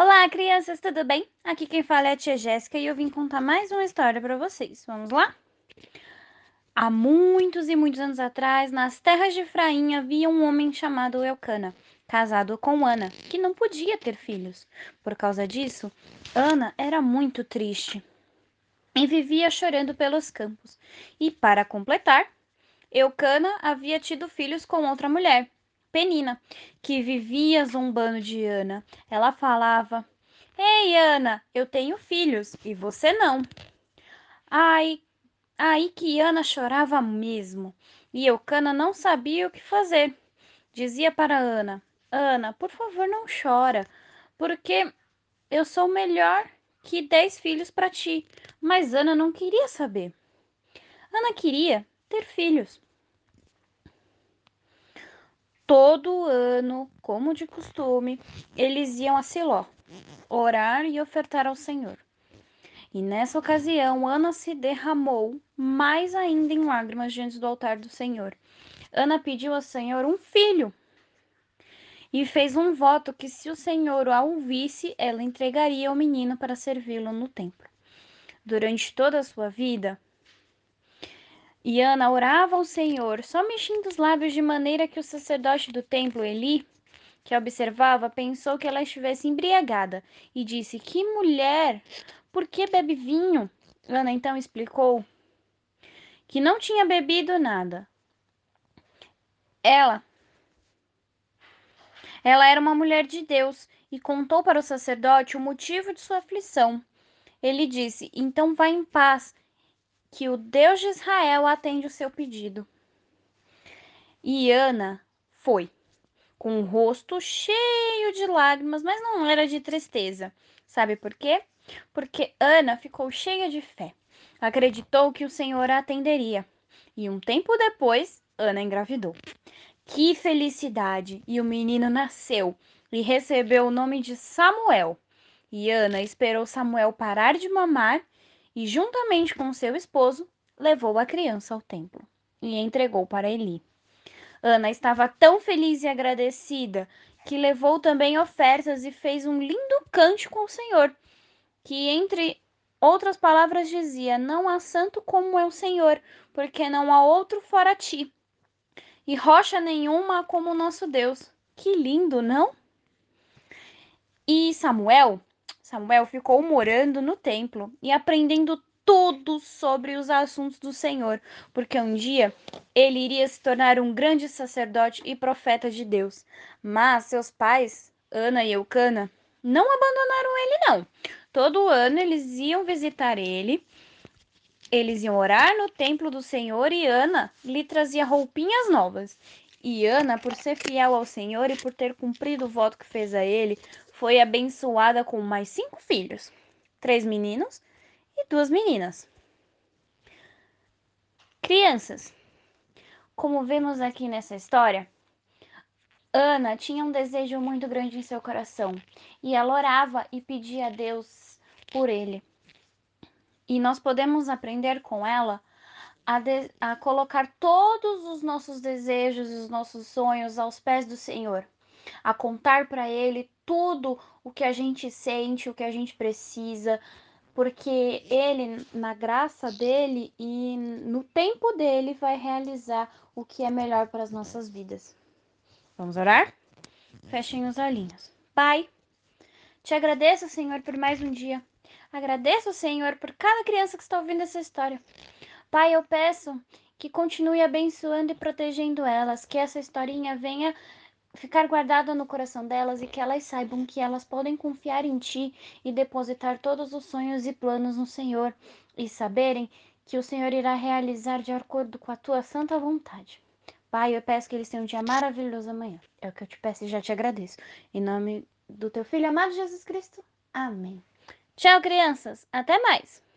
Olá, crianças, tudo bem? Aqui quem fala é a tia Jéssica e eu vim contar mais uma história para vocês. Vamos lá? Há muitos e muitos anos atrás, nas terras de Efraim, havia um homem chamado Eucana, casado com Ana, que não podia ter filhos. Por causa disso, Ana era muito triste e vivia chorando pelos campos. E para completar, Eucana havia tido filhos com outra mulher, Penina, que vivia zombando de Ana. Ela falava: Ei, Ana, eu tenho filhos e você não. Ai, aí que Ana chorava mesmo. E Eucana não sabia o que fazer. Dizia para Ana: Ana, por favor, não chora, porque eu sou melhor que dez filhos para ti. Mas Ana não queria saber. Ana queria ter filhos. Todo ano, como de costume, eles iam a Siló, orar e ofertar ao Senhor. E nessa ocasião, Ana se derramou mais ainda em lágrimas diante do altar do Senhor. Ana pediu ao Senhor um filho e fez um voto que, se o Senhor a ouvisse, ela entregaria o menino para servi-lo no templo. Durante toda a sua vida, e Ana orava ao Senhor, só mexendo os lábios de maneira que o sacerdote do templo, Eli, que observava, pensou que ela estivesse embriagada e disse: Que mulher! Por que bebe vinho? Ana então explicou que não tinha bebido nada. Ela ela era uma mulher de Deus e contou para o sacerdote o motivo de sua aflição. Ele disse: Então vá em paz que o Deus de Israel atende o seu pedido. E Ana foi, com o rosto cheio de lágrimas, mas não era de tristeza. Sabe por quê? Porque Ana ficou cheia de fé. Acreditou que o Senhor a atenderia. E um tempo depois, Ana engravidou. Que felicidade! E o menino nasceu e recebeu o nome de Samuel. E Ana esperou Samuel parar de mamar e, juntamente com seu esposo, levou a criança ao templo e entregou para Eli. Ana estava tão feliz e agradecida que levou também ofertas e fez um lindo cântico ao Senhor, que entre outras palavras dizia: Não há santo como é o Senhor, porque não há outro fora ti, e rocha nenhuma como o nosso Deus. Que lindo, não? E Samuel Samuel ficou morando no templo e aprendendo tudo sobre os assuntos do Senhor, porque um dia ele iria se tornar um grande sacerdote e profeta de Deus. Mas seus pais, Ana e Eucana, não abandonaram ele não. Todo ano eles iam visitar ele. Eles iam orar no templo do Senhor e Ana lhe trazia roupinhas novas. E Ana, por ser fiel ao Senhor e por ter cumprido o voto que fez a ele, foi abençoada com mais cinco filhos, três meninos e duas meninas. Crianças, como vemos aqui nessa história, Ana tinha um desejo muito grande em seu coração e ela orava e pedia a Deus por ele. E nós podemos aprender com ela a, de, a colocar todos os nossos desejos os nossos sonhos aos pés do Senhor, a contar para Ele tudo o que a gente sente, o que a gente precisa, porque ele, na graça dele e no tempo dele, vai realizar o que é melhor para as nossas vidas. Vamos orar? Fechem os olhinhos. Pai, te agradeço, Senhor, por mais um dia. Agradeço, Senhor, por cada criança que está ouvindo essa história. Pai, eu peço que continue abençoando e protegendo elas, que essa historinha venha ficar guardada no coração delas e que elas saibam que elas podem confiar em Ti e depositar todos os sonhos e planos no Senhor e saberem que o Senhor irá realizar de acordo com a Tua santa vontade. Pai, eu peço que eles tenham um dia maravilhoso amanhã. É o que eu te peço e já te agradeço. Em nome do Teu Filho amado Jesus Cristo. Amém. Tchau, crianças. Até mais.